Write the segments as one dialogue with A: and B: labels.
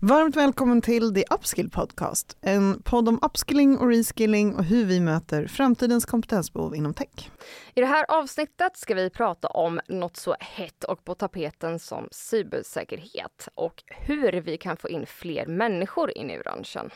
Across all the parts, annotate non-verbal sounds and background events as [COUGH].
A: Varmt välkommen till The Upskill Podcast, en podd om upskilling och reskilling och hur vi möter framtidens kompetensbehov inom tech.
B: I det här avsnittet ska vi prata om något så hett och på tapeten som cybersäkerhet och hur vi kan få in fler människor in i branschen.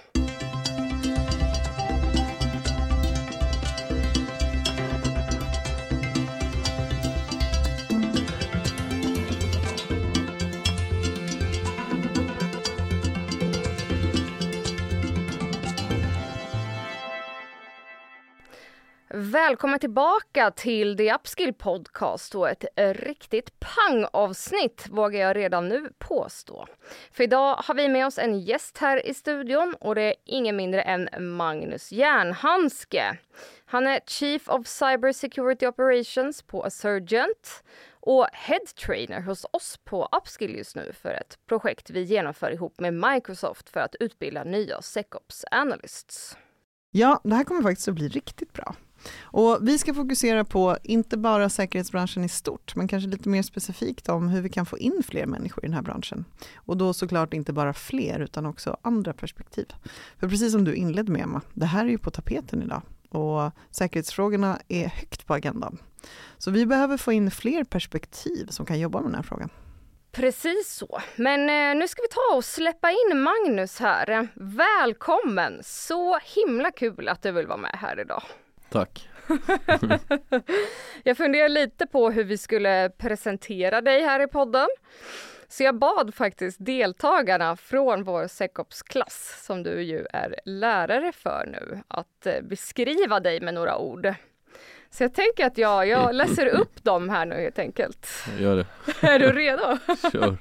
B: Välkommen tillbaka till The Upskill Podcast och ett eh, riktigt pangavsnitt vågar jag redan nu påstå. För idag har vi med oss en gäst här i studion och det är ingen mindre än Magnus Järnhandske. Han är Chief of Cyber Security Operations på Assurgent och Head Trainer hos oss på Upskill just nu för ett projekt vi genomför ihop med Microsoft för att utbilda nya SecOps Analysts.
A: Ja, det här kommer faktiskt att bli riktigt bra. Och vi ska fokusera på inte bara säkerhetsbranschen i stort, men kanske lite mer specifikt om hur vi kan få in fler människor i den här branschen. Och då såklart inte bara fler, utan också andra perspektiv. För precis som du inledde med Emma, det här är ju på tapeten idag och säkerhetsfrågorna är högt på agendan. Så vi behöver få in fler perspektiv som kan jobba med den här frågan.
B: Precis så. Men eh, nu ska vi ta och släppa in Magnus här. Välkommen! Så himla kul att du vill vara med här idag.
C: Tack. [LAUGHS]
B: jag funderar lite på hur vi skulle presentera dig här i podden. Så jag bad faktiskt deltagarna från vår SecOps-klass, som du ju är lärare för nu, att eh, beskriva dig med några ord. Så jag tänker att jag, jag [CLEARS THROAT] läser upp dem här nu helt enkelt.
C: Gör det. [LAUGHS]
B: är du redo? [LAUGHS]
C: Kör.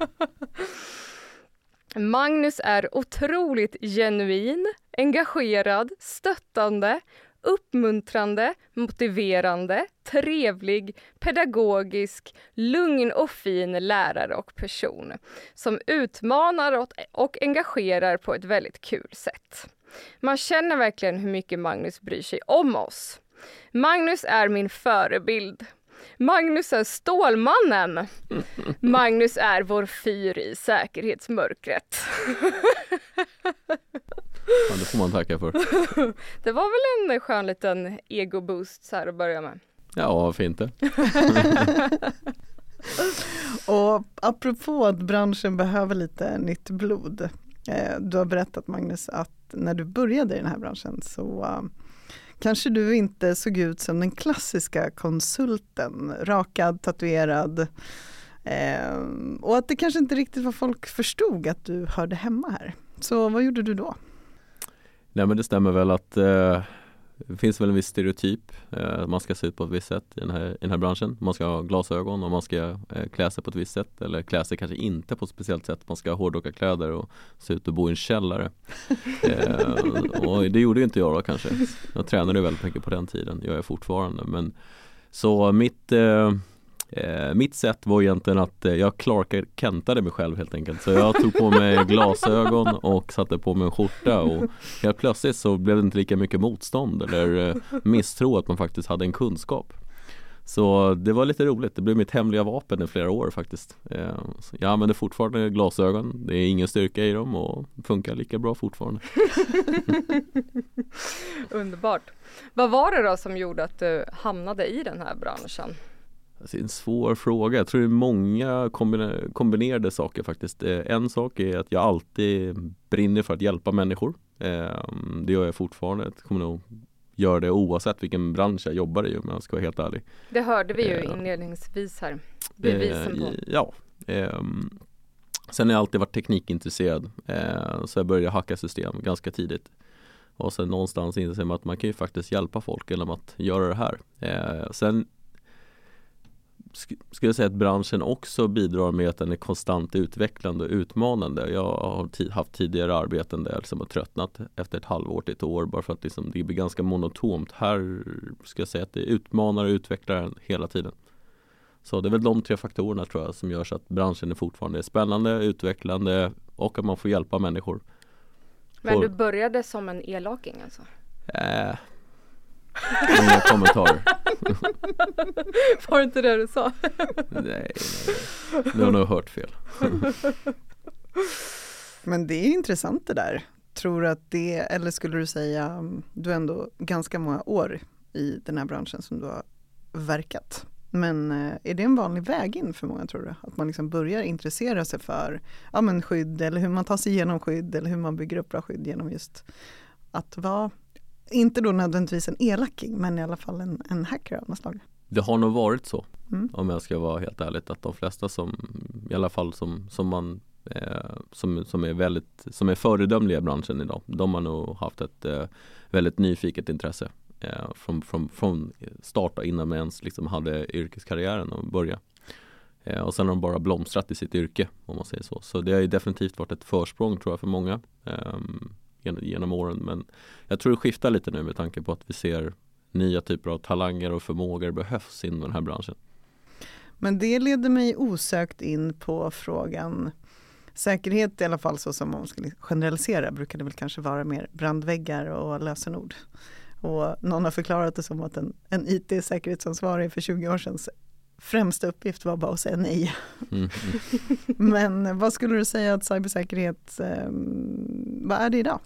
B: Magnus är otroligt genuin, engagerad, stöttande, uppmuntrande, motiverande, trevlig, pedagogisk, lugn och fin lärare och person som utmanar och engagerar på ett väldigt kul sätt. Man känner verkligen hur mycket Magnus bryr sig om oss. Magnus är min förebild. Magnus är Stålmannen. [LAUGHS] Magnus är vår fyr i säkerhetsmörkret. [LAUGHS]
C: Ja, det får man tacka för. [LAUGHS]
B: det var väl en skön liten ego-boost så här att börja med.
C: Ja, varför inte? [LAUGHS]
A: och apropå att branschen behöver lite nytt blod. Eh, du har berättat Magnus att när du började i den här branschen så uh, kanske du inte såg ut som den klassiska konsulten, rakad, tatuerad. Eh, och att det kanske inte riktigt var folk förstod att du hörde hemma här. Så vad gjorde du då?
C: Nej men det stämmer väl att eh, det finns väl en viss stereotyp. Eh, man ska se ut på ett visst sätt i den här, i den här branschen. Man ska ha glasögon och man ska eh, klä sig på ett visst sätt eller klä sig kanske inte på ett speciellt sätt. Man ska ha hårdrocka kläder och se ut att bo i en källare. [LAUGHS] Eh, och det gjorde inte jag då kanske. Jag tränade väldigt mycket på den tiden, jag fortfarande. Men, så mitt eh, mitt sätt var egentligen att eh, jag Clark Kentade mig själv helt enkelt. Så jag tog på mig [LAUGHS] glasögon och satte på mig en skjorta och helt plötsligt så blev det inte lika mycket motstånd eller eh, misstro att man faktiskt hade en kunskap. Så det var lite roligt. Det blev mitt hemliga vapen i flera år faktiskt. Eh, jag använder fortfarande glasögon. Det är ingen styrka i dem och funkar lika bra fortfarande. [LAUGHS]
B: Underbart. Vad var det då som gjorde att du hamnade i den här branschen?
C: Alltså, en svår fråga. Jag tror det är många kombinerade saker faktiskt. Eh, en sak är att jag alltid brinner för att hjälpa människor. Ehm, det gör jag fortfarande. Jag kommer nog göra det oavsett vilken bransch jag jobbar i om jag ska vara helt ärlig.
B: Det hörde vi ju ehm, inledningsvis här. Bevisen på.
C: Ja. Ehm, sen har jag alltid varit teknikintresserad. Så jag började hacka system ganska tidigt. Och sen någonstans inser man att man kan ju faktiskt hjälpa folk genom att göra det här. Sen skulle jag säga att branschen också bidrar med att den är konstant utvecklande och utmanande. Jag har haft tidigare arbeten där jag liksom har tröttnat efter ett halvår till ett år bara för att liksom det blir ganska monotont. Här ska jag säga att det utmanar och utvecklar hela tiden. Så det är väl de tre faktorerna tror jag som gör så att branschen är fortfarande spännande, utvecklande och att man får hjälpa människor.
B: Men du började som en elaking alltså?
C: Eh, Inga kommentarer. [LAUGHS]
B: Var det inte det du sa?
C: nej, nej, du har nog hört fel.
A: Men det är intressant det där. Tror du att det, eller skulle du säga, du har ändå ganska många år i den här branschen som du har verkat. Men eh, är det en vanlig väg in för många tror du? Att man liksom börjar intressera sig för ja, men skydd eller hur man tar sig igenom skydd eller hur man bygger upp bra skydd genom just att vara, inte då nödvändigtvis en elaking men i alla fall en, en hacker av något slag.
C: Det har nog varit så
A: Mm.
C: om jag ska vara helt ärlig att de flesta som i alla fall som, som man eh, som, som är väldigt som är föredömliga i branschen idag de har nog haft ett eh, väldigt nyfiket intresse eh, från, från, från start innan man ens liksom hade yrkeskarriären och börja. Eh, och sen har de bara blomstrat i sitt yrke om man säger så. Så det har ju definitivt varit ett försprång tror jag för många eh, genom, åren. Men jag tror det skiftar lite nu med tanke på att vi ser nya typer av talanger och förmågor behövs inom den här branschen.
A: Men det leder mig osökt in på frågan Säkerhet i alla fall så som man skulle generalisera brukar det väl kanske vara mer brandväggar och lösenord. Och någon har förklarat det som att en, en IT-säkerhetsansvarig för 20 år sedan främsta uppgift var bara att säga nej.
C: Mm. [LAUGHS]
A: Men vad skulle du säga att cybersäkerhet, eh, vad är det idag?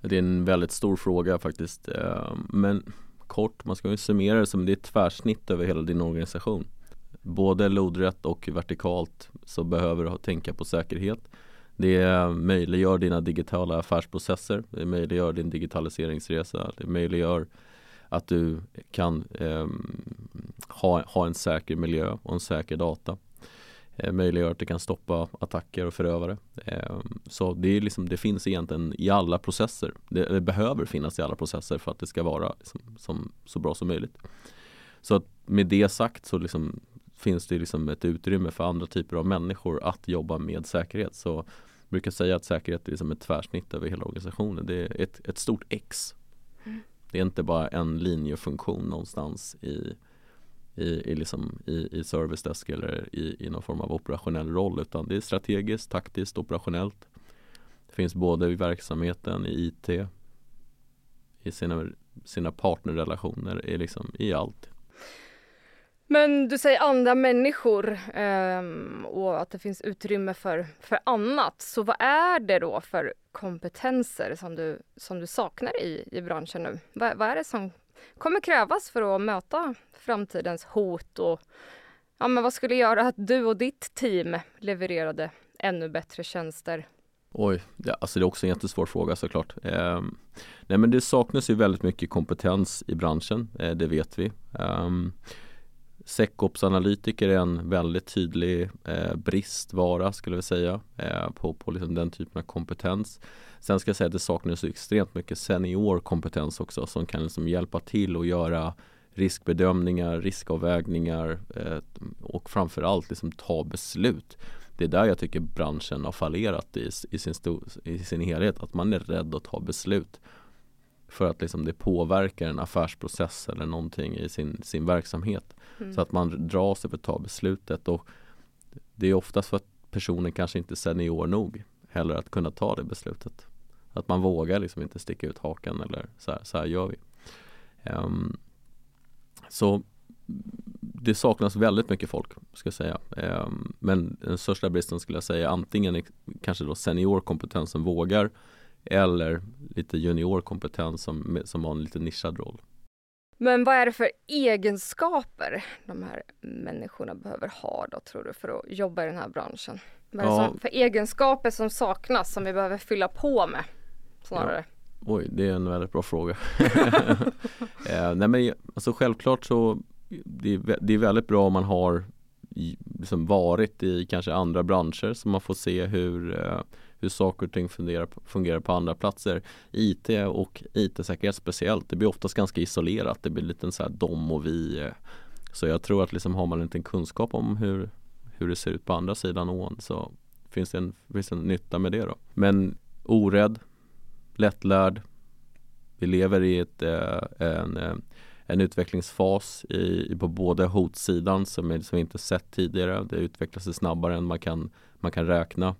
C: Det är en väldigt stor fråga faktiskt. Eh, men kort, man ska ju summera det som det är ett tvärsnitt över hela din organisation. Både lodrätt och vertikalt så behöver du tänka på säkerhet. Det möjliggör dina digitala affärsprocesser, det möjliggör din digitaliseringsresa, det möjliggör att du kan eh, ha, ha en säker miljö och en säker data. Eh, möjliggör att du kan stoppa attacker och förövare. Ehm, så det, är liksom, det finns egentligen i alla processer. Det, det behöver finnas i alla processer för att det ska vara liksom, som, så bra som möjligt. Så att med det sagt så liksom finns det liksom ett utrymme för andra typer av människor att jobba med säkerhet. Så jag brukar säga att säkerhet är liksom ett tvärsnitt över hela organisationen. Det är ett, ett stort X. Det är inte bara en linjefunktion någonstans i, i, i, liksom, i, i servicedesk eller i, i någon form av operationell roll utan det är strategiskt, taktiskt, operationellt. Det finns både i verksamheten, i IT, i sina, sina partnerrelationer, i, liksom, i allt.
B: Men du säger andra människor eh, och att det finns utrymme för, för annat. Så vad är det då för kompetenser som du, som du saknar i, i branschen nu? Va, vad är det som kommer krävas för att möta framtidens hot och ja, men vad skulle göra att du och ditt team levererade ännu bättre tjänster?
C: Oj, det, alltså det är också en jättesvår fråga såklart. Eh, nej men det saknas ju väldigt mycket kompetens i branschen, eh, det vet vi. Eh, Secops-analytiker är en väldigt tydlig eh, bristvara skulle vi säga eh, på, på liksom den typen av kompetens. Sen ska jag säga att det saknas extremt mycket senior kompetens också som kan liksom hjälpa till att göra riskbedömningar, riskavvägningar eh, och framförallt liksom ta beslut. Det är där jag tycker branschen har fallerat i, i, sin, stor, i sin helhet, att man är rädd att ta beslut för att liksom det påverkar en affärsprocess eller någonting i sin, sin verksamhet.
B: Mm.
C: Så att man drar sig för att ta beslutet och det är oftast för att personen kanske inte är senior nog heller att kunna ta det beslutet. Att man vågar liksom inte sticka ut hakan eller så här, så här gör vi. Ehm, så det saknas väldigt mycket folk ska säga. Ehm, men den största bristen skulle jag säga antingen är kanske då seniorkompetensen vågar eller lite juniorkompetens som, som har en lite nischad roll.
B: Men vad är det för egenskaper de här människorna behöver ha då tror du för att jobba i den här branschen? Vad är det
C: Ja.
B: för egenskaper som saknas som vi behöver fylla på med snarare?
C: Oj, det är en väldigt bra fråga. [LAUGHS] eh, nej men alltså självklart så det är, det är väldigt bra om man har liksom varit i kanske andra branscher så man får se hur, eh, hur saker och ting fungerar, på- fungerar på andra platser. IT och IT-säkerhet speciellt, det blir oftast ganska isolerat. Det blir lite så här dom och vi. Eh. Så jag tror att liksom har man en kunskap om hur, hur det ser ut på andra sidan ån så finns det en, finns en nytta med det då. Men orädd, lättlärd. Vi lever i ett, eh, en, en utvecklingsfas i, på både hotsidan som, är, som vi inte sett tidigare. Det utvecklar sig snabbare än man kan, man kan räkna.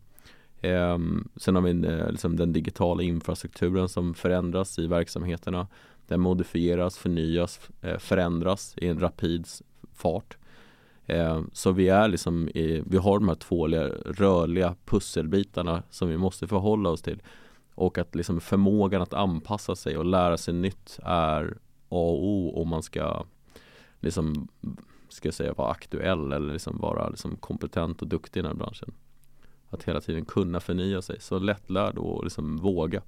C: Ehm, sen har vi eh, liksom den digitala infrastrukturen som förändras i verksamheterna. Den modifieras, förnyas, eh, förändras i en rapid fart. Eh, så vi är liksom i, vi har de här två rörliga pusselbitarna som vi måste förhålla oss till. Och att liksom förmågan att anpassa sig och lära sig nytt är A och O om man ska liksom, ska jag säga, vara aktuell eller liksom vara liksom kompetent och duktig i den här branschen. Att hela tiden kunna förnya sig, så lättlärd och liksom våga.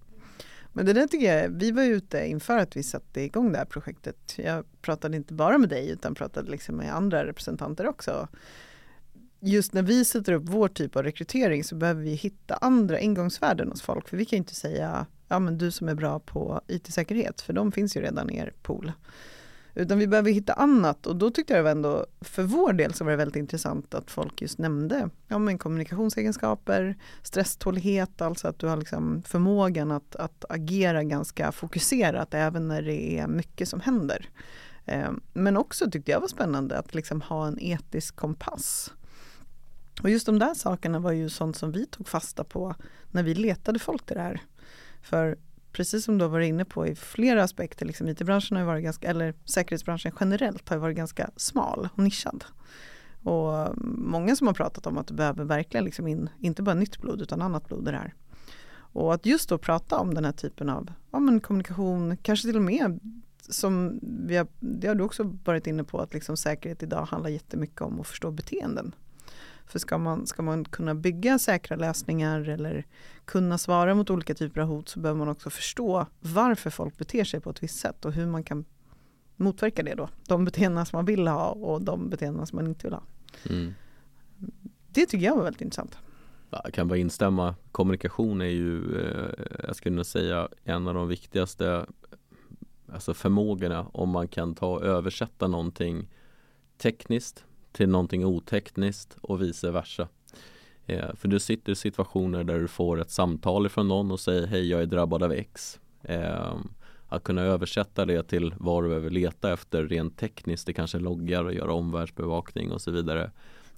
A: Men det där tycker jag, vi var ute inför att vi satte igång det här projektet. Jag pratade inte bara med dig utan pratade liksom med andra representanter också. Just när vi sätter upp vår typ av rekrytering så behöver vi hitta andra ingångsvärden hos folk. För vi kan ju inte säga, ja men du som är bra på IT-säkerhet, för de finns ju redan i er pool. Utan vi behöver hitta annat och då tyckte jag det ändå, för vår del så var det väldigt intressant att folk just nämnde ja, men kommunikationsegenskaper, stresstålighet, alltså att du har liksom förmågan att, att agera ganska fokuserat även när det är mycket som händer. Eh, men också tyckte jag var spännande att liksom ha en etisk kompass. Och just de där sakerna var ju sånt som vi tog fasta på när vi letade folk till det här. För precis som du har varit inne på i flera aspekter, liksom IT-branschen har varit ganska, eller säkerhetsbranschen generellt har varit ganska smal och nischad. Och många som har pratat om att du behöver verkligen liksom in, inte bara nytt blod utan annat blod i det här. Och att just då prata om den här typen av ja, men kommunikation, kanske till och med som vi har, det har du också varit inne på, att liksom säkerhet idag handlar jättemycket om att förstå beteenden. För ska man, ska man kunna bygga säkra lösningar eller kunna svara mot olika typer av hot så behöver man också förstå varför folk beter sig på ett visst sätt och hur man kan motverka det då. De beteenden som man vill ha och de beteenden som man inte vill ha. Mm. Det tycker jag var väldigt intressant.
C: Jag kan bara instämma. Kommunikation är ju, eh, jag skulle nog säga, en av de viktigaste alltså förmågorna om man kan ta och översätta någonting tekniskt till någonting otekniskt och vice versa. Eh, för du sitter i situationer där du får ett samtal från någon och säger hej jag är drabbad av X. Eh, att kunna översätta det till vad du behöver leta efter rent tekniskt, det kanske loggar och gör omvärldsbevakning och så vidare.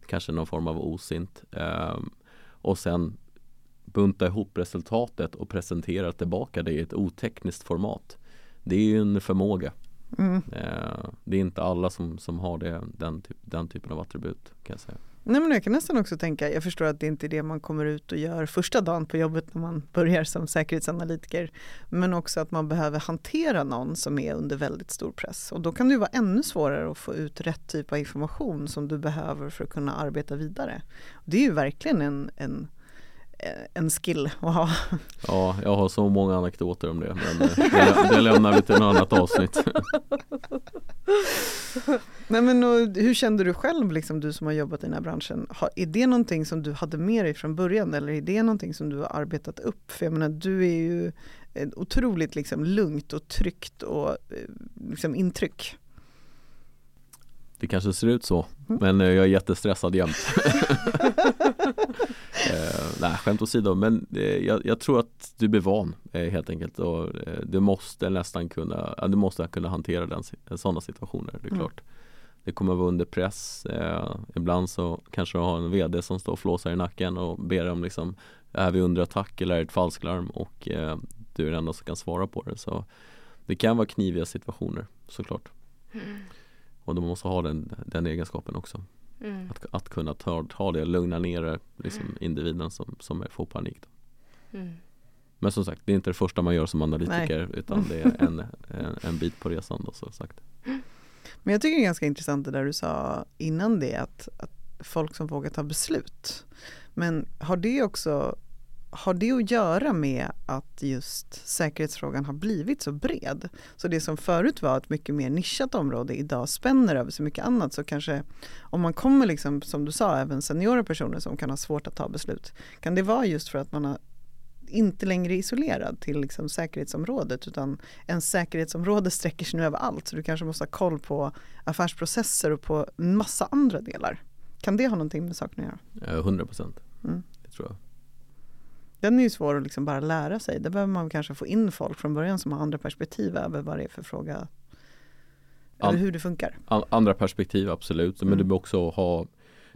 C: Kanske någon form av osint. Eh, och sen bunta ihop resultatet och presentera tillbaka det i ett otekniskt format. Det är ju en förmåga. Mm. Eh, det är inte alla som, som har det, den, typ, den typen av attribut kan jag säga.
A: Nej men jag kan nästan också tänka, jag förstår att det inte är det man kommer ut och gör första dagen på jobbet när man [LAUGHS] börjar som säkerhetsanalytiker. Men också att man behöver hantera någon som är under väldigt stor press. Och då kan det ju vara ännu svårare att få ut rätt typ av information som du behöver för att kunna arbeta vidare. Det är ju verkligen en, en en skill att ha. [LAUGHS]
C: Ja, jag har så många anekdoter om det men eh, det, det lämnar vi till ett annat avsnitt. [LAUGHS]
A: Nej, men hur kände du själv, liksom, du som har jobbat i den här branschen? är det någonting som du hade med dig från början eller är det någonting som du har arbetat upp? För jag menar, du är ju otroligt liksom, lugnt och tryggt och eh, liksom, intryck.
C: Det kanske ser ut så, mm. men jag är jättestressad jämt. [LAUGHS] eh, nej, skämt åsido, men eh, jag, jag, tror att du blir van eh, helt enkelt och eh, du måste nästan kunna, du måste kunna hantera den, sådana situationer, det är mm. klart. Det kommer vara under press. Eh, ibland så kanske du har en VD som står och flåsar i nacken och ber om liksom Är vi under attack eller är det ett falsklarm? Och eh, du är den enda som kan svara på det. Så det kan vara kniviga situationer såklart. Mm. Och de måste ha den, den egenskapen också. Mm. Att, att kunna ta, ta det, lugna ner liksom, mm. individen som, som får panik. Mm. Men som sagt, det är inte det första man gör som analytiker Nej. utan det är en, [LAUGHS] en, en, bit på resan då så sagt.
A: Men jag tycker det är ganska intressant det där du sa innan det att, att folk som vågar ta beslut. Men har det också har det att göra med att just säkerhetsfrågan har blivit så bred? Så det som förut var ett mycket mer nischat område idag spänner över så mycket annat så kanske om man kommer liksom som du sa även seniora personer som kan ha svårt att ta beslut kan det vara just för att man har inte längre isolerad till liksom säkerhetsområdet utan en säkerhetsområde sträcker sig nu över allt så du kanske måste ha koll på affärsprocesser och på massa andra delar. Kan det ha någonting med saken att
C: göra? 100 procent, mm. det tror jag.
A: Den är ju svår att liksom bara lära sig. Där behöver man kanske få in folk från början som har andra perspektiv över vad det är för fråga. Eller hur det funkar.
C: Andra perspektiv absolut, mm. men du också ha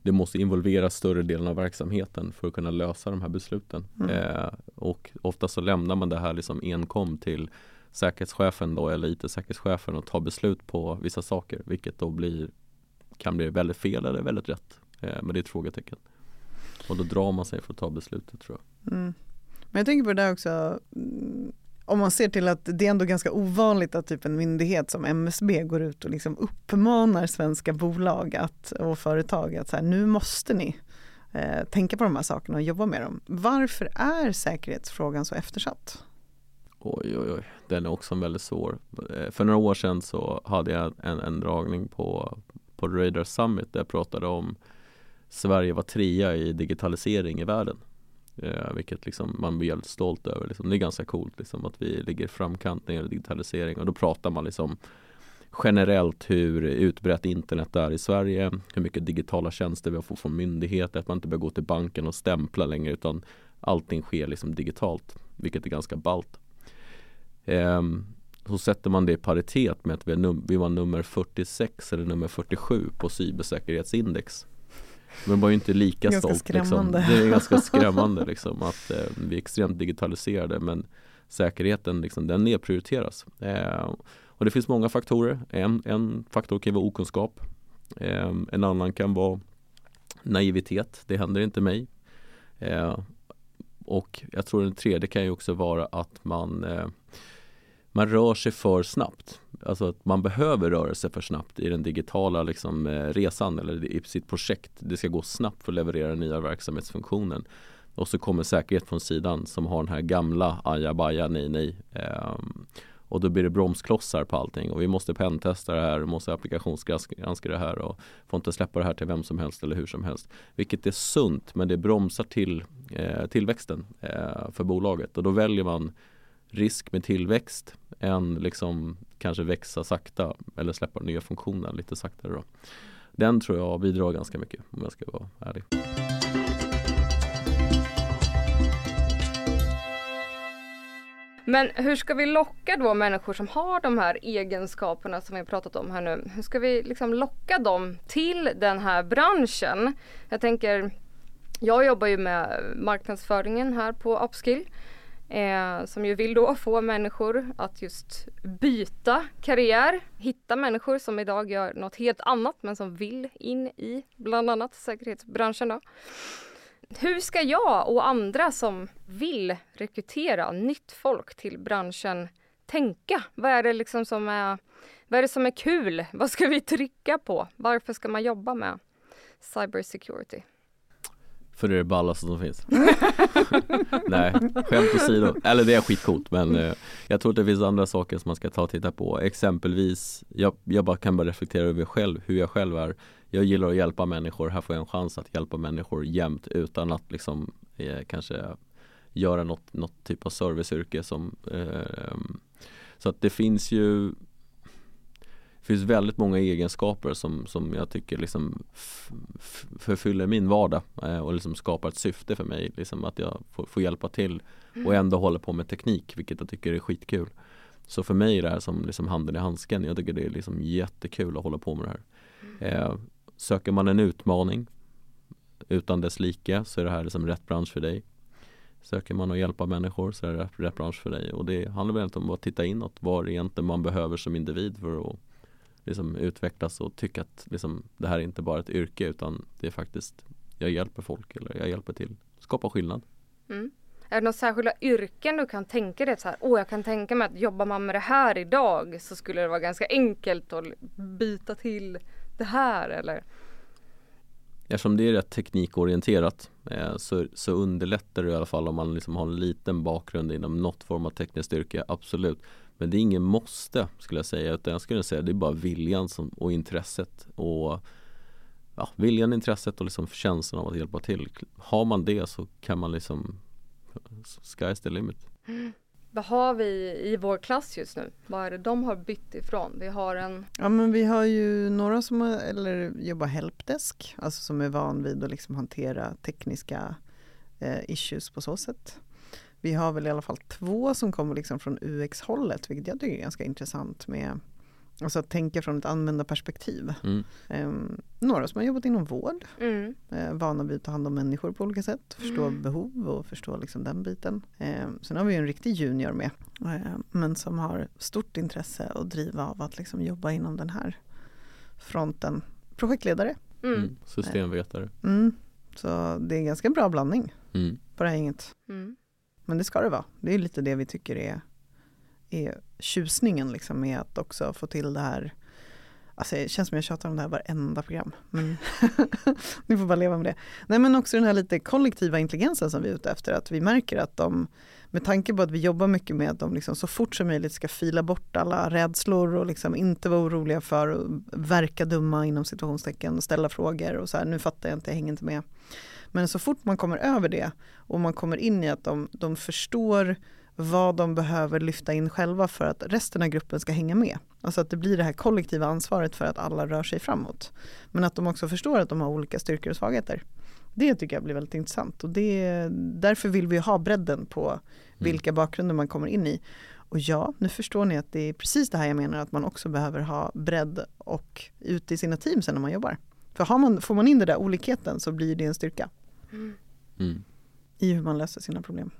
C: det måste involvera större delen av verksamheten för att kunna lösa de här besluten. Mm. Eh, och ofta så lämnar man det här liksom enkom till säkerhetschefen då eller IT-säkerhetschefen och tar beslut på vissa saker vilket då blir kan bli väldigt fel eller väldigt rätt. Eh, men det är ett frågetecken. Och då drar man sig för att ta beslutet tror jag.
A: Mm. Men jag tänker på det där också, mm, om man ser till att det är ändå ganska ovanligt att typ en myndighet som MSB går ut och liksom uppmanar svenska bolag att, och företag att så här, nu måste ni eh, tänka på de här sakerna och jobba med dem. Varför är säkerhetsfrågan så eftersatt?
C: Oj, oj, oj, den är också väldigt svår. Eh, för några år sedan så hade jag en, en dragning på, på Radar Summit där jag pratade om Sverige var trea i digitalisering i världen. Eh, vilket liksom man blir väldigt stolt över. Liksom. Det är ganska coolt liksom, att vi ligger framkant när det gäller digitalisering och då pratar man liksom generellt hur utbrett internet är i Sverige, hur mycket digitala tjänster vi har fått från myndigheter, att man inte behöver gå till banken och stämpla längre utan allting sker liksom digitalt, vilket är ganska ballt. Eh, så sätter man det i paritet med att vi, num- vi var nummer 46 eller nummer 47 på cybersäkerhetsindex. Men var ju inte lika
A: ganska
C: stolt. Liksom. Det är ganska [LAUGHS] skrämmande liksom, att eh, vi är extremt digitaliserade men säkerheten liksom, den nedprioriteras. Eh, och det finns många faktorer. En, en faktor kan vara okunskap. Eh, en annan kan vara naivitet. Det händer inte mig. Eh, och jag tror den tredje kan ju också vara att man eh, man rör sig för snabbt. Alltså att man behöver röra sig för snabbt i den digitala liksom, eh, resan eller i sitt projekt. Det ska gå snabbt för att leverera den nya verksamhetsfunktionen. Och så kommer säkerhet från sidan som har den här gamla ajabaja nej nej. Ehm, och då blir det bromsklossar på allting och vi måste pentesta det här, vi måste applikationsgranska det här och får inte släppa det här till vem som helst eller hur som helst. Vilket är sunt men det bromsar till eh, tillväxten eh, för bolaget och då väljer man risk med tillväxt än liksom kanske växa sakta eller släppa nya funktioner lite saktare då. Den tror jag bidrar ganska mycket om jag ska vara ärlig.
B: Men hur ska vi locka då människor som har de här egenskaperna som vi har pratat om här nu? Hur ska vi liksom locka dem till den här branschen? Jag tänker, jag jobbar ju med marknadsföringen här på Upskill eh, som ju vill då få människor att just byta karriär, hitta människor som idag gör något helt annat men som vill in i bland annat säkerhetsbranschen då. Hur ska jag och andra som vill rekrytera nytt folk till branschen tänka? Vad är det liksom som är, vad är det som är kul? Vad ska vi trycka på? Varför ska man jobba med cybersecurity?
C: För det är det ballaste som finns. [LAUGHS] Nej, skämt åsido. Eller det är skitcoolt men eh, jag tror att det finns andra saker som man ska ta och titta på. Exempelvis, jag, jag bara kan bara reflektera över själv, hur jag själv är. Jag gillar att hjälpa människor, här får jag en chans att hjälpa människor jämt utan att liksom eh, kanske göra något, något typ av serviceyrke som eh, Så att det finns ju det finns väldigt många egenskaper som, som jag tycker liksom förfyller min vardag eh, och liksom skapar ett syfte för mig. Liksom att jag får, får hjälpa till och
B: Mm.
C: ändå håller på med teknik vilket jag tycker är skitkul. Så för mig är det här som liksom handen i handsken. Jag tycker det är liksom jättekul att hålla på med det här. Eh, söker man en utmaning utan dess like så är det här liksom rätt bransch för dig. Söker man att hjälpa människor så är det rätt, bransch för dig. Och det handlar väl om att titta inåt. Vad det egentligen man behöver som individ för att liksom utvecklas och tycka att liksom, det här är inte bara ett yrke utan det är faktiskt jag hjälper folk eller jag hjälper till. Skapa skillnad.
B: Mm. Är det några särskilda yrken du kan tänka dig så här, åh jag kan tänka mig att jobbar man med det här idag så skulle det vara ganska enkelt att byta till det här eller?
C: Eftersom det är rätt teknikorienterat eh, så, så underlättar det i alla fall om man liksom har en liten bakgrund inom något form av tekniskt yrke, absolut. Men det är ingen måste skulle jag säga utan jag skulle säga det är bara viljan som, och intresset och ja, viljan, intresset och liksom känslan av att hjälpa till. Har man det så kan man liksom Sky's the limit.
B: Vad har vi i vår klass just nu? Vad är det de har bytt ifrån? Vi har en
A: Ja men vi har ju några som har, eller jobbar helpdesk, alltså som är van vid att liksom hantera tekniska eh, issues på så sätt. Vi har väl i alla fall två som kommer liksom från UX-hållet, vilket jag tycker är ganska intressant med Alltså att tänka från ett användarperspektiv.
C: Mm.
A: Um, några som har jobbat inom vård,
B: mm,
A: eh, vana vid att ta hand om människor på olika sätt, förstå
B: Mm.
A: behov och förstå liksom den biten. Eh, sen har vi ju en riktig junior med, eh, men som har stort intresse och driv av att liksom jobba inom den här fronten. projektledare.
B: Mm.
C: Mm. Systemvetare.
A: Mm. Så det är en ganska bra blandning
C: Mm.
A: på det här gänget. Men det ska det vara. Det är lite det vi tycker är, är tjusningen liksom med att också få till det här Alltså det känns som jag tjatar om det här varenda program. Men [LAUGHS] ni får bara leva med det. Nej men också den här lite kollektiva intelligensen som vi är ute efter. Att vi märker att de, med tanke på att vi jobbar mycket med att de liksom så fort som möjligt ska fila bort alla rädslor och liksom inte vara oroliga för att verka dumma inom situationstecken, ställa frågor och så här, nu fattar jag inte, jag hänger inte med. Men så fort man kommer över det och man kommer in i att de, de förstår vad de behöver lyfta in själva för att resten av gruppen ska hänga med. Alltså att det blir det här kollektiva ansvaret för att alla rör sig framåt. Men att de också förstår att de har olika styrkor och svagheter. Det tycker jag blir väldigt intressant och det, därför vill vi ha bredden på vilka bakgrunder man kommer in i. Och ja, nu förstår ni att det är precis det här jag menar att man också behöver ha bredd och ute i sina team sen när man jobbar. För har man, får man in den där olikheten så blir det en styrka
C: Mm.
A: i hur man löser sina problem.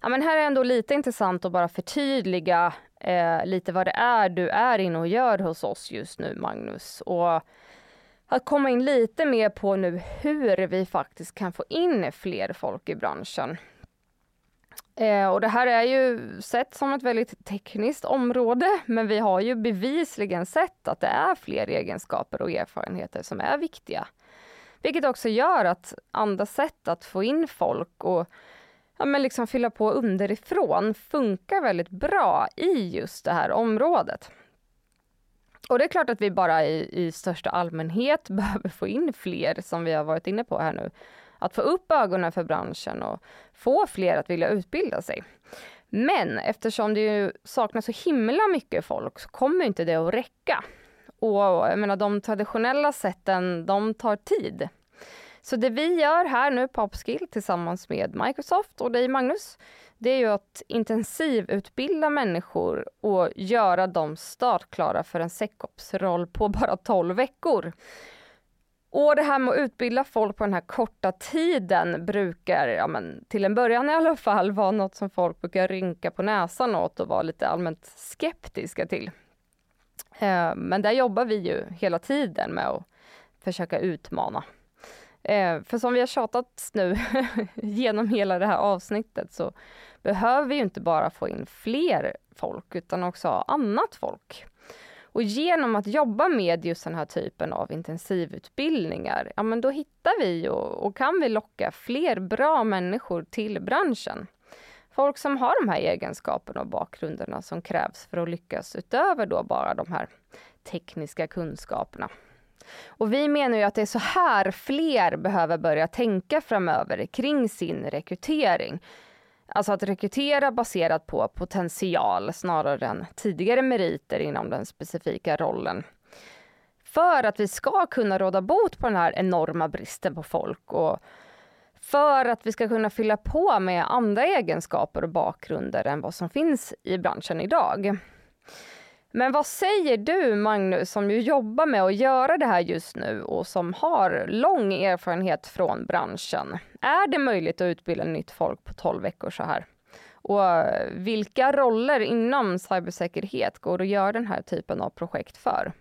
B: Ja, men här är ändå lite intressant att bara förtydliga eh, lite vad det är du är inne och gör hos oss just nu, Magnus. Och att komma in lite mer på nu hur vi faktiskt kan få in fler folk i branschen. Eh, och det här är ju sett som ett väldigt tekniskt område, men vi har ju bevisligen sett att det är fler egenskaper och erfarenheter som är viktiga. Vilket också gör att andra sätt att få in folk och ja, men liksom fylla på underifrån funkar väldigt bra i just det här området. Och det är klart att vi bara i, i största allmänhet [LAUGHS] behöver få in fler, som vi har varit inne på här nu. Att få upp ögonen för branschen och få fler att vilja utbilda sig. Men eftersom det ju saknas så himla mycket folk så kommer inte det att räcka. Och jag menar, de traditionella sätten, de tar tid. Så det vi gör här nu på Upskill tillsammans med Microsoft och dig Magnus, det är ju att intensivutbilda människor och göra dem startklara för en SecOps-roll på bara 12 veckor. Och det här med att utbilda folk på den här korta tiden brukar, ja men till en början i alla fall, vara något som folk brukar rynka på näsan åt och vara lite allmänt skeptiska till. Eh, men där jobbar vi ju hela tiden med att försöka utmana. Eh, för som vi har tjatat nu [LAUGHS] genom hela det här avsnittet så behöver vi ju inte bara få in fler folk utan också annat folk. Och genom att jobba med just den här typen av intensivutbildningar, ja men då hittar vi och, och kan vi locka fler bra människor till branschen. Folk som har de här egenskaperna och bakgrunderna som krävs för att lyckas utöver då bara de här tekniska kunskaperna. Och vi menar ju att det är så här fler behöver börja tänka framöver kring sin rekrytering. Alltså att rekrytera baserat på potential snarare än tidigare meriter inom den specifika rollen. För att vi ska kunna råda bot på den här enorma bristen på folk och för att vi ska kunna fylla på med andra egenskaper och bakgrunder än vad som finns i branschen idag. Men vad säger du Magnus som ju jobbar med att göra det här just nu och som har lång erfarenhet från branschen? Är det möjligt att utbilda nytt folk på 12 veckor så här? Och eh, vilka roller inom cybersäkerhet går att göra den här typen av projekt för?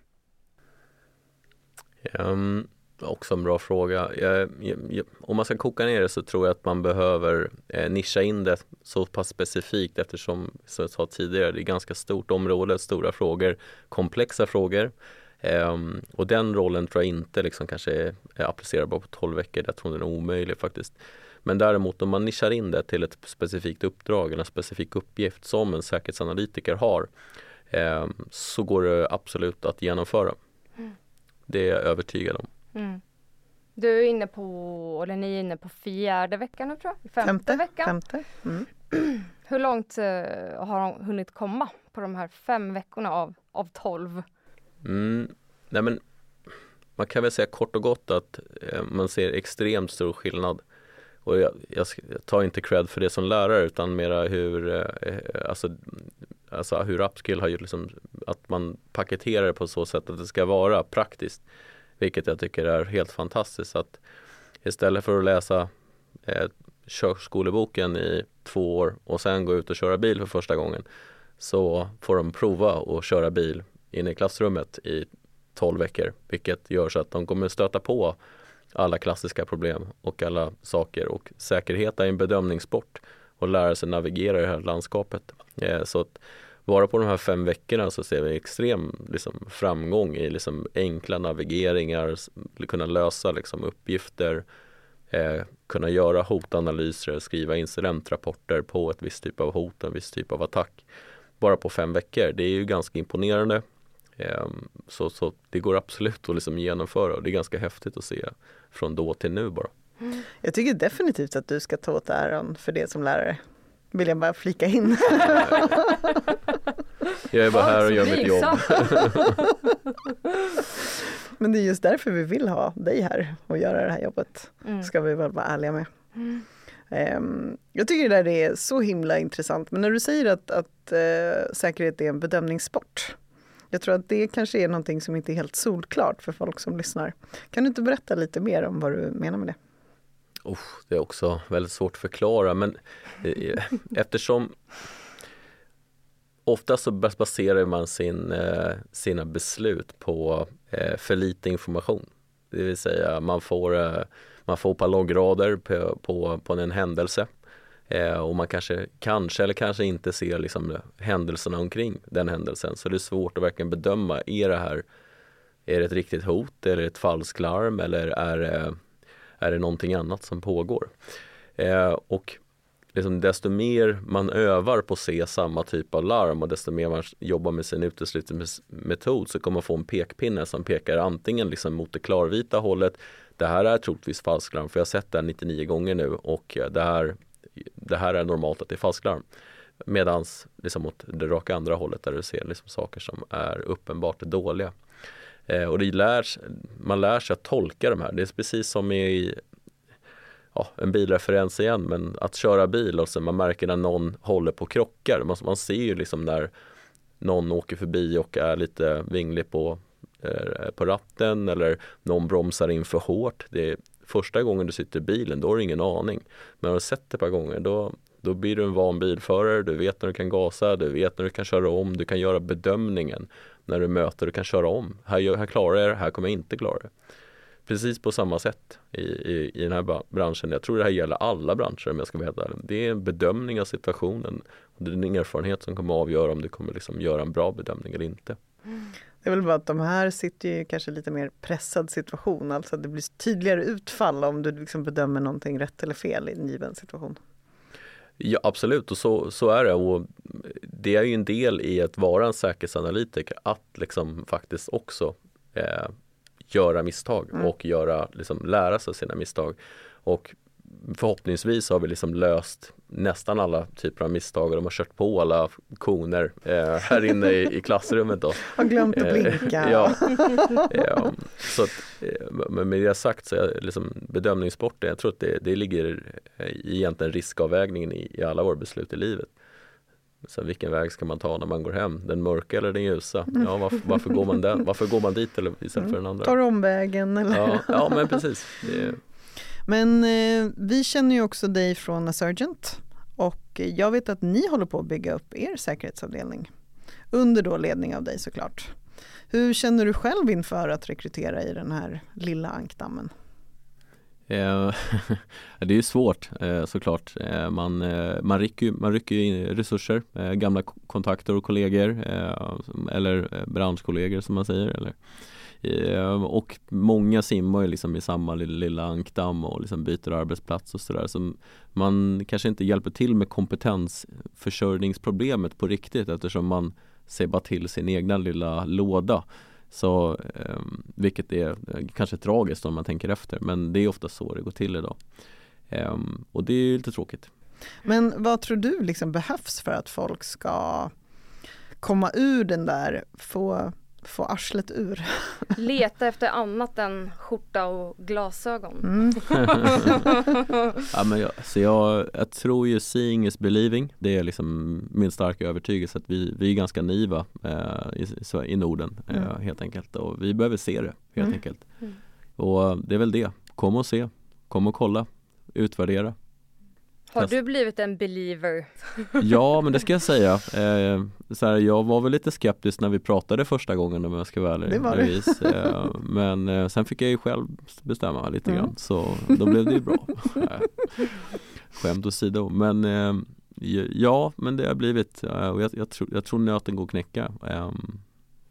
C: Um, också en bra fråga. Jag, jag, jag, om man ska koka ner det så tror jag att man behöver eh, nischa in det så pass specifikt eftersom, som jag sa tidigare, det är ganska stort område, stora frågor, komplexa frågor. Um, och den rollen tror jag inte liksom kanske är, är applicerbar på 12 veckor, jag tror den är omöjlig faktiskt. Men däremot om man nischar in det till ett specifikt uppdrag eller en specifik uppgift som en säkerhetsanalytiker har um, så går det absolut att genomföra. Det är jag övertygad om.
B: Mm. Du är inne på, eller ni är inne på fjärde veckan nu tror jag? Femte,
A: Femte.
B: veckan.
A: Femte. Mm. [CLEARS THROAT]
B: Hur långt eh, har de hunnit komma på de här fem veckorna av, av tolv?
C: Mm, nej men man kan väl säga kort och gott att eh, man ser extremt stor skillnad. Och jag, jag, tar inte cred för det som lärare utan mera hur, eh, alltså, alltså hur Upskill har gjort liksom, att man paketerar det på så sätt att det ska vara praktiskt. Vilket jag tycker är helt fantastiskt. Att istället för att läsa eh, körskoleboken i två år och sen gå ut och köra bil för första gången så får de prova att köra bil inne i klassrummet i 12 veckor vilket gör så att de kommer stöta på alla klassiska problem och alla saker och säkerhet är en bedömningssport och lära sig navigera i det här landskapet. Eh, så att bara på de här fem veckorna så ser vi extrem liksom, framgång i liksom, enkla navigeringar, kunna lösa liksom, uppgifter, eh, kunna göra hotanalyser, skriva incidentrapporter på ett visst typ av hot, en viss typ av attack. Bara på fem veckor, det är ju ganska imponerande. Eh, så, så det går absolut att liksom genomföra och det är ganska häftigt att se från då till nu bara.
A: Jag tycker definitivt att du ska ta åt äran för det som lärare. Vill jag bara flika in.
C: jag är bara här och gör mitt jobb.
A: Men det är just därför vi vill ha dig här och göra det här jobbet. Mm. Ska vi väl vara ärliga med. Mm. Um, jag tycker det där är så himla intressant. Men när du säger att, att uh, säkerhet är en bedömningssport. Jag tror att det kanske är någonting som inte är helt solklart för folk som lyssnar. Kan du inte berätta lite mer om vad du menar med det?
C: Oh, det är också väldigt svårt att förklara men eh, eh eftersom Ofta så baserar man sin, eh, sina beslut på eh, för lite information. Det vill säga man får, eh, man får ett par loggrader på, på, på en händelse eh, och man kanske, kanske eller kanske inte ser liksom händelserna omkring den händelsen. Så det är svårt att verkligen bedöma, är det här är det ett riktigt hot, är det ett falsklarm eller är det, är det någonting annat som pågår? Eh, och liksom desto mer man övar på att se samma typ av larm och desto mer man jobbar med sin uteslutningsmetod så kommer man få en pekpinne som pekar antingen liksom mot det klarvita hållet det här är troligtvis falsklarm för jag har sett det här 99 gånger nu och det här, det här är normalt att det är falsklarm. Medans liksom åt det raka andra hållet där du ser liksom saker som är uppenbart dåliga. Eh, och det lärs, man lär sig att tolka de här. Det är precis som i ja, en bilreferens igen, men att köra bil och så man märker när någon håller på och krockar. Man, man ser ju liksom när någon åker förbi och är lite vinglig på, eh, på ratten eller någon bromsar in för hårt. Det är första gången du sitter i bilen, då har du ingen aning. Men har du sett det ett par gånger, då, då blir du en van bilförare, du vet när du kan gasa, du vet när du kan köra om, du kan göra bedömningen när du möter, och kan köra om. Här, här klarar jag det, här kommer jag inte klara det precis på samma sätt i, i, i den här branschen. Jag tror det här gäller alla branscher om jag ska vara helt ärlig. Det är en bedömning av situationen. Och det är din erfarenhet som kommer att avgöra om du kommer liksom göra en bra bedömning eller inte.
A: Det är väl bara att de här sitter ju kanske lite mer pressad situation, alltså det blir tydligare utfall om du liksom bedömer någonting rätt eller fel i en given situation.
C: Ja absolut och så, så är det och det är ju en del i att vara en säkerhetsanalytiker att liksom faktiskt också eh, göra misstag mm. och göra, liksom, lära sig sina misstag. Och förhoppningsvis har vi liksom löst nästan alla typer av misstag och de har kört på alla koner eh, här inne i, i klassrummet. Då. [LAUGHS]
A: Har glömt att blinka. [LAUGHS]
C: Eh, ja. eh, så att, eh, med det sagt så är liksom bedömningssporten, jag tror att det, det ligger i egentligen riskavvägningen i, i alla våra beslut i livet. Så vilken väg ska man ta när man går hem? Den mörka eller den ljusa? Ja, varför, varför går, man den, varför går man dit eller istället för den andra?
A: Tar omvägen eller?
C: Ja, ja men precis. Är...
A: Men eh, vi känner ju också dig från Assurgent och jag vet att ni håller på att bygga upp er säkerhetsavdelning. Under då ledning av dig såklart. Hur känner du själv inför att rekrytera i den här lilla ankdammen?
C: Eh, [LAUGHS] det är ju svårt eh, såklart. Eh, man, eh, man, rycker, man rycker in resurser, eh, gamla kontakter och kollegor eh, eller branschkollegor som man säger. Eller, Eh, och många simmar ju liksom i samma lilla ankdamm och liksom byter arbetsplats och sådär. Så man kanske inte hjälper till med kompetensförsörjningsproblemet på riktigt eftersom man ser bara till sin egna lilla låda. Så, eh, vilket är eh, kanske tragiskt om man tänker efter men det är ofta så det går till idag. Eh, och det är lite tråkigt.
A: Men vad tror du liksom behövs för att folk ska komma ur den där, få få arslet ur. [LAUGHS]
B: Leta efter annat än skjorta och glasögon. Mm. [LAUGHS]
C: ja, men jag, så jag, jag tror ju seeing is believing. Det är liksom min starka övertygelse att vi, vi är ganska naiva eh, i, i Norden eh, mm. helt enkelt. Och vi behöver se det helt mm. enkelt. Mm. Och det är väl det. Kom och se. Kom och kolla. Utvärdera.
B: Har du blivit en believer? [LAUGHS]
C: Ja, men det ska jag säga. Eh, så här, jag var väl lite skeptisk när vi pratade första gången om jag ska vara ärlig.
A: Det var.
C: Louise. Eh, men eh, sen fick jag ju själv bestämma lite
A: Mm.
C: grann så då blev det ju bra. Eh, Skämt åsido. Men eh, ja, men det har blivit. eh, och jag, jag, tror, jag tror nöten går att knäcka. Ehm,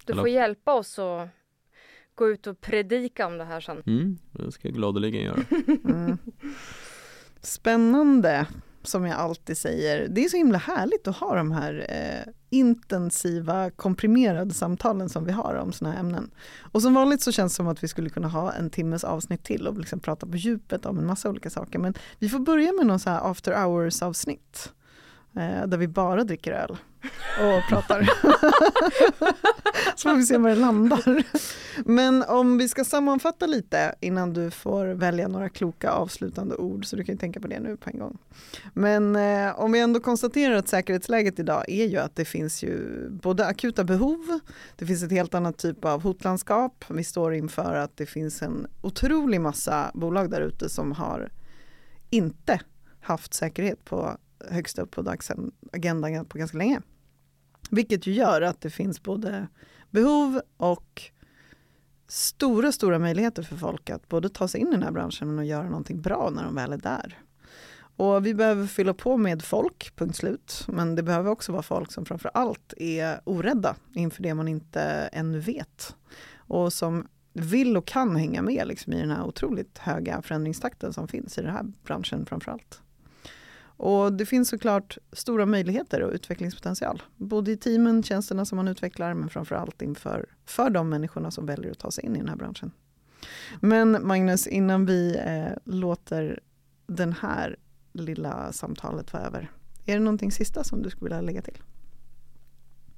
B: Du
C: Eller-
B: får hjälpa oss att gå ut och predika om det här sen.
C: mm, det ska jag gladeligen göra.
A: Mm. Spännande, som jag alltid säger. Det är så himla härligt att ha de här eh, intensiva komprimerade samtalen som vi har om sådana här ämnen. Och som vanligt så känns det som att vi skulle kunna ha en timmes avsnitt till och liksom prata på djupet om en massa olika saker. Men vi får börja med någon så här after hours avsnitt. Eh, där vi bara dricker öl och pratar. [LAUGHS] så får vi se var det landar. Men om vi ska sammanfatta lite innan du får välja några kloka avslutande ord, så du kan ju tänka på det nu på en gång. Men eh, om vi ändå konstaterar att säkerhetsläget idag är ju att det finns ju både akuta behov, det finns ett helt annat typ av hotlandskap, vi står inför att det finns en otrolig massa bolag där ute som har inte haft säkerhet på högst upp på dagsagendan på ganska länge. Vilket ju gör att det finns både behov och stora, stora möjligheter för folk att både ta sig in i den här branschen och göra någonting bra när de väl är där. Och vi behöver fylla på med folk, punkt slut. Men det behöver också vara folk som framför allt är orädda inför det man inte ännu vet. Och som vill och kan hänga med liksom, i den här otroligt höga förändringstakten som finns i den här branschen framför allt. Och det finns såklart stora möjligheter och utvecklingspotential. Både i teamen, tjänsterna som man utvecklar, men framför allt inför för de människorna som väljer att ta sig in i den här branschen. Men Magnus, innan vi eh, låter den här lilla samtalet vara över, är det någonting sista som du skulle vilja lägga till?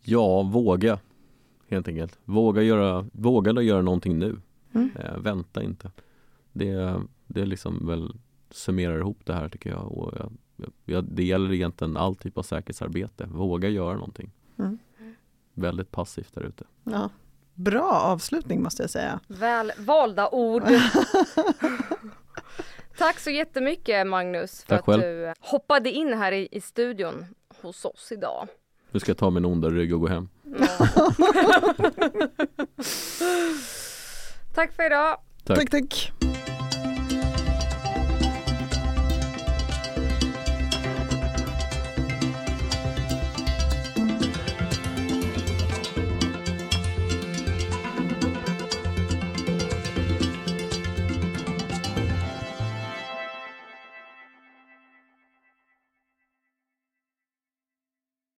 C: Ja, våga helt enkelt. Våga göra, våga göra någonting nu.
A: Mm.
C: Eh, vänta inte. Det, det liksom väl summerar ihop det här tycker jag. Och jag, jag, det gäller egentligen all typ av säkerhetsarbete. Våga göra någonting.
A: Mm.
C: Väldigt passivt där ute.
A: Ja. Bra avslutning måste jag säga.
B: Väl valda ord. [LAUGHS] Tack så jättemycket Magnus för
C: Tack
B: att
C: själv.
B: du hoppade in här i, i studion hos oss idag.
C: Nu ska jag ta min onda rygg och gå hem.
B: Ja. [LAUGHS] Tack för idag.
C: Tack.
A: tack. tack.